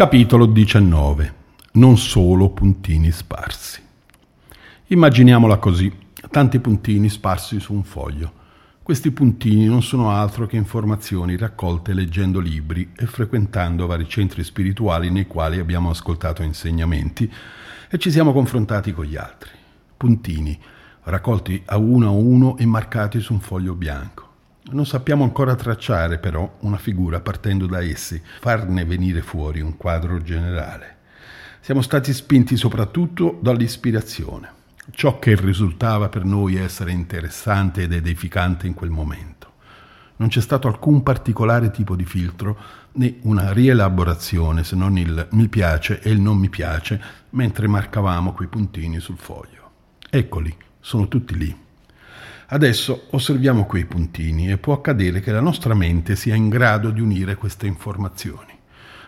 Capitolo 19. Non solo puntini sparsi. Immaginiamola così, tanti puntini sparsi su un foglio. Questi puntini non sono altro che informazioni raccolte leggendo libri e frequentando vari centri spirituali nei quali abbiamo ascoltato insegnamenti e ci siamo confrontati con gli altri. Puntini, raccolti a uno a uno e marcati su un foglio bianco. Non sappiamo ancora tracciare però una figura partendo da essi, farne venire fuori un quadro generale. Siamo stati spinti soprattutto dall'ispirazione, ciò che risultava per noi essere interessante ed edificante in quel momento. Non c'è stato alcun particolare tipo di filtro né una rielaborazione se non il mi piace e il non mi piace mentre marcavamo quei puntini sul foglio. Eccoli, sono tutti lì. Adesso osserviamo quei puntini e può accadere che la nostra mente sia in grado di unire queste informazioni,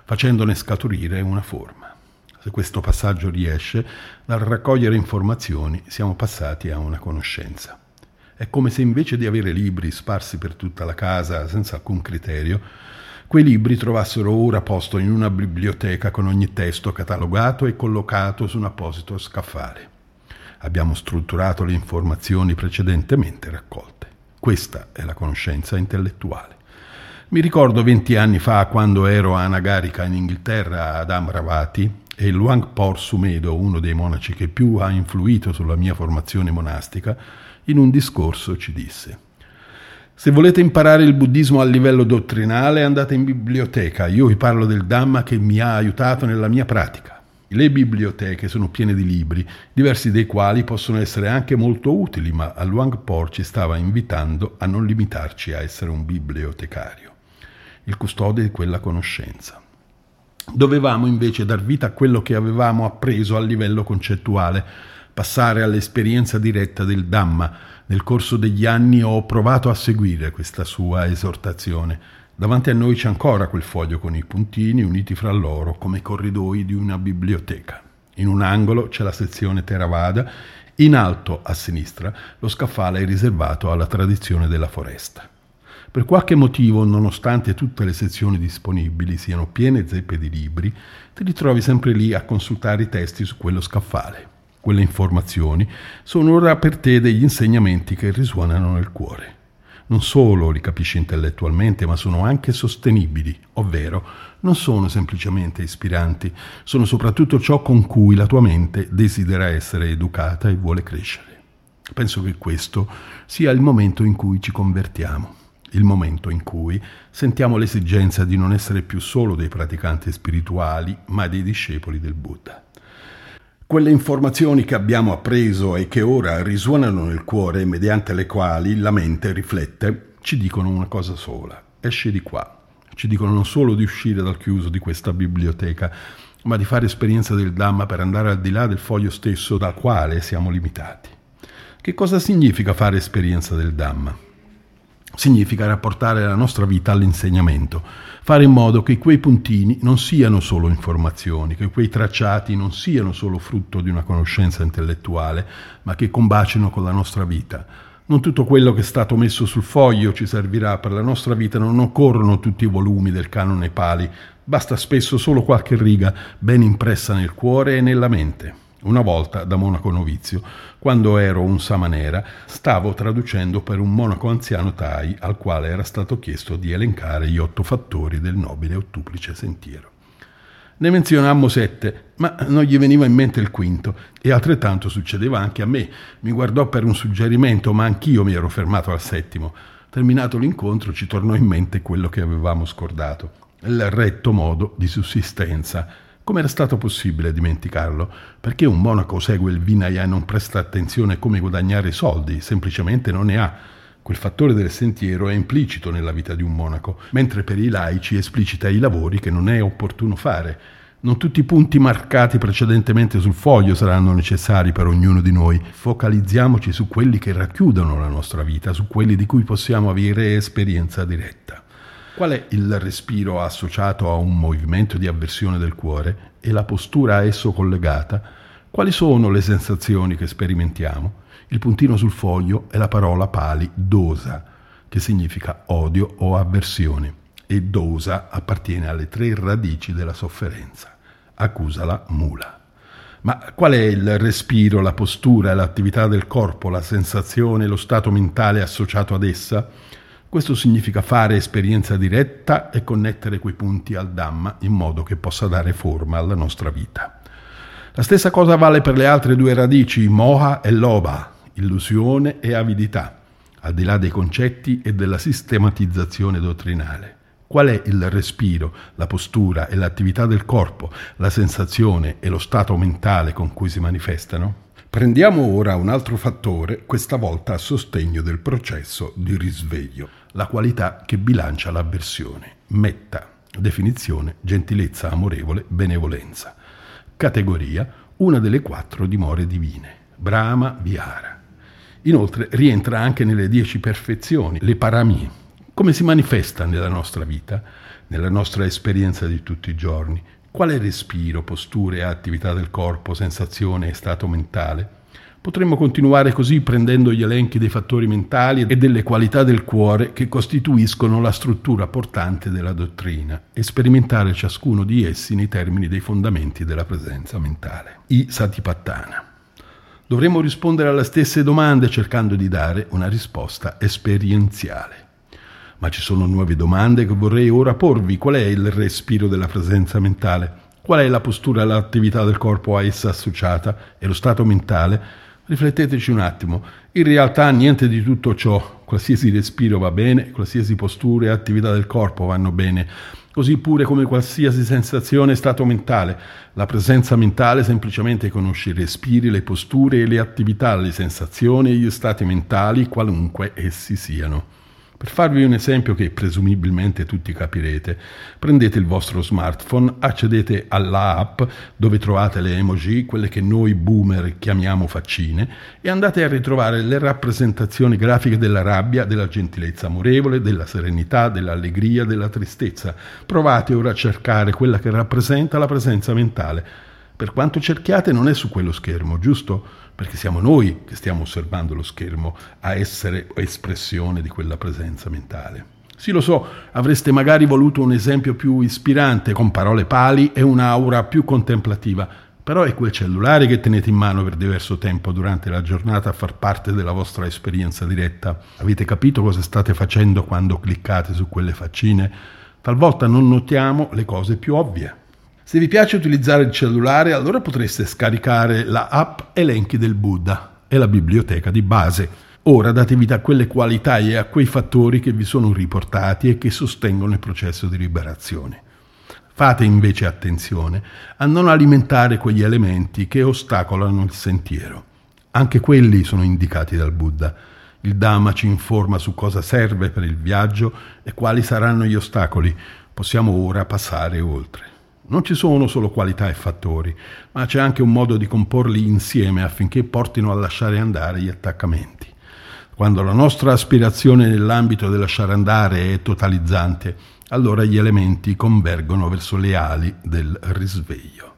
facendone scaturire una forma. Se questo passaggio riesce, dal raccogliere informazioni siamo passati a una conoscenza. È come se invece di avere libri sparsi per tutta la casa senza alcun criterio, quei libri trovassero ora posto in una biblioteca con ogni testo catalogato e collocato su un apposito scaffale. Abbiamo strutturato le informazioni precedentemente raccolte. Questa è la conoscenza intellettuale. Mi ricordo venti anni fa quando ero a Anagarika in Inghilterra ad Amravati e Luang Por Sumedo, uno dei monaci che più ha influito sulla mia formazione monastica, in un discorso ci disse se volete imparare il buddismo a livello dottrinale andate in biblioteca, io vi parlo del Dhamma che mi ha aiutato nella mia pratica. Le biblioteche sono piene di libri, diversi dei quali possono essere anche molto utili, ma a Luang Por ci stava invitando a non limitarci a essere un bibliotecario, il custode di quella conoscenza. Dovevamo invece dar vita a quello che avevamo appreso a livello concettuale, passare all'esperienza diretta del Dhamma. Nel corso degli anni ho provato a seguire questa sua esortazione Davanti a noi c'è ancora quel foglio con i puntini uniti fra loro come corridoi di una biblioteca. In un angolo c'è la sezione Theravada, in alto a sinistra lo scaffale riservato alla tradizione della foresta. Per qualche motivo, nonostante tutte le sezioni disponibili siano piene zeppe di libri, ti ritrovi sempre lì a consultare i testi su quello scaffale. Quelle informazioni sono ora per te degli insegnamenti che risuonano nel cuore non solo li capisci intellettualmente, ma sono anche sostenibili, ovvero non sono semplicemente ispiranti, sono soprattutto ciò con cui la tua mente desidera essere educata e vuole crescere. Penso che questo sia il momento in cui ci convertiamo, il momento in cui sentiamo l'esigenza di non essere più solo dei praticanti spirituali, ma dei discepoli del Buddha. Quelle informazioni che abbiamo appreso e che ora risuonano nel cuore, mediante le quali la mente riflette, ci dicono una cosa sola. Esci di qua. Ci dicono non solo di uscire dal chiuso di questa biblioteca, ma di fare esperienza del Dhamma per andare al di là del foglio stesso dal quale siamo limitati. Che cosa significa fare esperienza del Dhamma? Significa rapportare la nostra vita all'insegnamento, fare in modo che quei puntini non siano solo informazioni, che quei tracciati non siano solo frutto di una conoscenza intellettuale, ma che combacino con la nostra vita. Non tutto quello che è stato messo sul foglio ci servirà per la nostra vita, non occorrono tutti i volumi del canone Pali, basta spesso solo qualche riga ben impressa nel cuore e nella mente. Una volta, da monaco novizio, quando ero un samanera, stavo traducendo per un monaco anziano Thai al quale era stato chiesto di elencare gli otto fattori del nobile ottuplice sentiero. Ne menzionammo sette, ma non gli veniva in mente il quinto, e altrettanto succedeva anche a me. Mi guardò per un suggerimento, ma anch'io mi ero fermato al settimo. Terminato l'incontro ci tornò in mente quello che avevamo scordato, il retto modo di sussistenza come era stato possibile dimenticarlo? Perché un monaco segue il Vinaya e non presta attenzione a come guadagnare soldi, semplicemente non ne ha. Quel fattore del sentiero è implicito nella vita di un monaco, mentre per i laici esplicita i lavori che non è opportuno fare. Non tutti i punti marcati precedentemente sul foglio saranno necessari per ognuno di noi. Focalizziamoci su quelli che racchiudono la nostra vita, su quelli di cui possiamo avere esperienza diretta. Qual è il respiro associato a un movimento di avversione del cuore e la postura a esso collegata? Quali sono le sensazioni che sperimentiamo? Il puntino sul foglio è la parola pali dosa, che significa odio o avversione. e dosa appartiene alle tre radici della sofferenza. Accusala mula. Ma qual è il respiro, la postura, l'attività del corpo, la sensazione, lo stato mentale associato ad essa? Questo significa fare esperienza diretta e connettere quei punti al Dhamma in modo che possa dare forma alla nostra vita. La stessa cosa vale per le altre due radici, moha e loba, illusione e avidità, al di là dei concetti e della sistematizzazione dottrinale. Qual è il respiro, la postura e l'attività del corpo, la sensazione e lo stato mentale con cui si manifestano? Prendiamo ora un altro fattore, questa volta a sostegno del processo di risveglio, la qualità che bilancia l'avversione. Metta, definizione, gentilezza amorevole, benevolenza. Categoria, una delle quattro dimore divine, Brahma Vihara. Inoltre rientra anche nelle dieci perfezioni, le parami. Come si manifesta nella nostra vita, nella nostra esperienza di tutti i giorni? Quale respiro, posture attività del corpo, sensazione e stato mentale? Potremmo continuare così prendendo gli elenchi dei fattori mentali e delle qualità del cuore che costituiscono la struttura portante della dottrina e sperimentare ciascuno di essi nei termini dei fondamenti della presenza mentale. I Satipattana. Dovremmo rispondere alle stesse domande cercando di dare una risposta esperienziale. Ma ci sono nuove domande che vorrei ora porvi. Qual è il respiro della presenza mentale? Qual è la postura e l'attività del corpo a essa associata e lo stato mentale? Rifletteteci un attimo. In realtà niente di tutto ciò, qualsiasi respiro va bene, qualsiasi postura e attività del corpo vanno bene, così pure come qualsiasi sensazione e stato mentale. La presenza mentale semplicemente conosce i respiri, le posture e le attività, le sensazioni e gli stati mentali, qualunque essi siano. Per farvi un esempio che presumibilmente tutti capirete, prendete il vostro smartphone, accedete alla app dove trovate le emoji, quelle che noi boomer chiamiamo faccine, e andate a ritrovare le rappresentazioni grafiche della rabbia, della gentilezza amorevole, della serenità, dell'allegria, della tristezza. Provate ora a cercare quella che rappresenta la presenza mentale. Per quanto cerchiate non è su quello schermo, giusto? perché siamo noi che stiamo osservando lo schermo a essere espressione di quella presenza mentale. Sì, lo so, avreste magari voluto un esempio più ispirante, con parole pali e un'aura più contemplativa, però è quel cellulare che tenete in mano per diverso tempo durante la giornata a far parte della vostra esperienza diretta. Avete capito cosa state facendo quando cliccate su quelle faccine? Talvolta non notiamo le cose più ovvie. Se vi piace utilizzare il cellulare, allora potreste scaricare la app Elenchi del Buddha e la biblioteca di base. Ora date vita a quelle qualità e a quei fattori che vi sono riportati e che sostengono il processo di liberazione. Fate invece attenzione a non alimentare quegli elementi che ostacolano il sentiero. Anche quelli sono indicati dal Buddha. Il Dhamma ci informa su cosa serve per il viaggio e quali saranno gli ostacoli. Possiamo ora passare oltre. Non ci sono solo qualità e fattori, ma c'è anche un modo di comporli insieme affinché portino a lasciare andare gli attaccamenti. Quando la nostra aspirazione nell'ambito del lasciare andare è totalizzante, allora gli elementi convergono verso le ali del risveglio.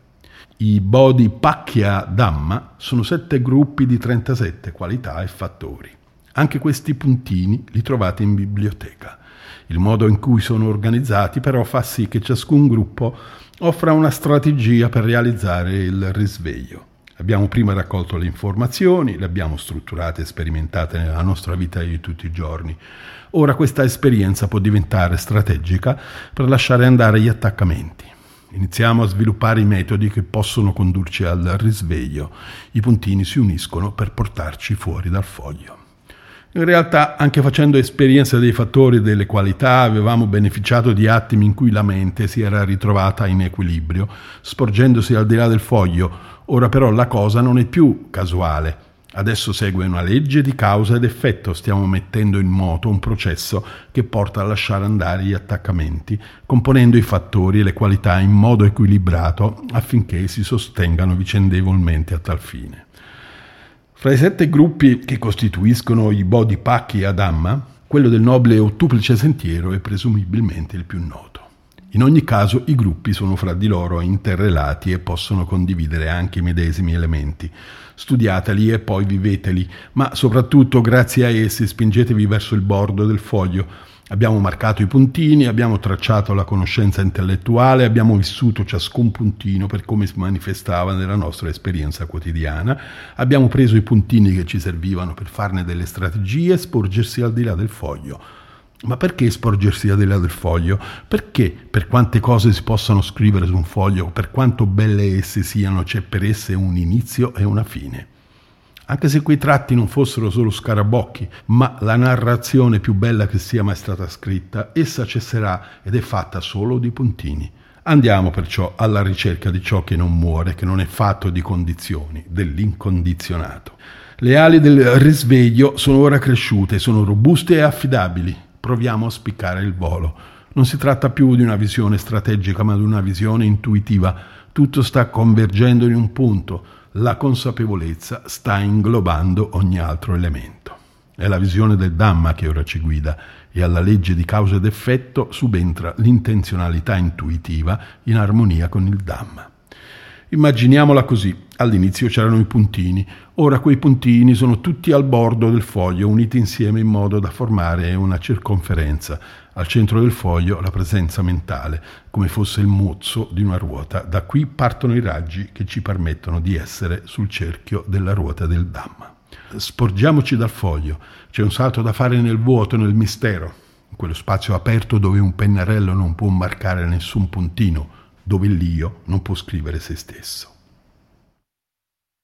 I Bodhi Pakya Dhamma sono sette gruppi di 37 qualità e fattori. Anche questi puntini li trovate in biblioteca. Il modo in cui sono organizzati però fa sì che ciascun gruppo offra una strategia per realizzare il risveglio. Abbiamo prima raccolto le informazioni, le abbiamo strutturate e sperimentate nella nostra vita di tutti i giorni. Ora questa esperienza può diventare strategica per lasciare andare gli attaccamenti. Iniziamo a sviluppare i metodi che possono condurci al risveglio. I puntini si uniscono per portarci fuori dal foglio. In realtà, anche facendo esperienza dei fattori e delle qualità, avevamo beneficiato di attimi in cui la mente si era ritrovata in equilibrio, sporgendosi al di là del foglio. Ora però la cosa non è più casuale. Adesso segue una legge di causa ed effetto, stiamo mettendo in moto un processo che porta a lasciare andare gli attaccamenti, componendo i fattori e le qualità in modo equilibrato affinché si sostengano vicendevolmente a tal fine. Fra i sette gruppi che costituiscono i Bodhipakki Adhamma, quello del nobile ottuplice sentiero è presumibilmente il più noto. In ogni caso i gruppi sono fra di loro interrelati e possono condividere anche i medesimi elementi. Studiateli e poi viveteli, ma soprattutto grazie a essi spingetevi verso il bordo del foglio Abbiamo marcato i puntini, abbiamo tracciato la conoscenza intellettuale, abbiamo vissuto ciascun puntino per come si manifestava nella nostra esperienza quotidiana, abbiamo preso i puntini che ci servivano per farne delle strategie e sporgersi al di là del foglio. Ma perché sporgersi al di là del foglio? Perché per quante cose si possano scrivere su un foglio, per quanto belle esse siano, c'è per esse un inizio e una fine. Anche se quei tratti non fossero solo scarabocchi, ma la narrazione più bella che sia mai stata scritta, essa cesserà ed è fatta solo di puntini. Andiamo perciò alla ricerca di ciò che non muore, che non è fatto di condizioni, dell'incondizionato. Le ali del risveglio sono ora cresciute, sono robuste e affidabili. Proviamo a spiccare il volo. Non si tratta più di una visione strategica, ma di una visione intuitiva. Tutto sta convergendo in un punto la consapevolezza sta inglobando ogni altro elemento. È la visione del Dhamma che ora ci guida e alla legge di causa ed effetto subentra l'intenzionalità intuitiva in armonia con il Dhamma. Immaginiamola così. All'inizio c'erano i puntini, ora quei puntini sono tutti al bordo del foglio, uniti insieme in modo da formare una circonferenza. Al centro del foglio la presenza mentale, come fosse il mozzo di una ruota. Da qui partono i raggi che ci permettono di essere sul cerchio della ruota del Dhamma. Sporgiamoci dal foglio, c'è un salto da fare nel vuoto, nel mistero, in quello spazio aperto dove un pennarello non può marcare nessun puntino, dove l'io non può scrivere se stesso.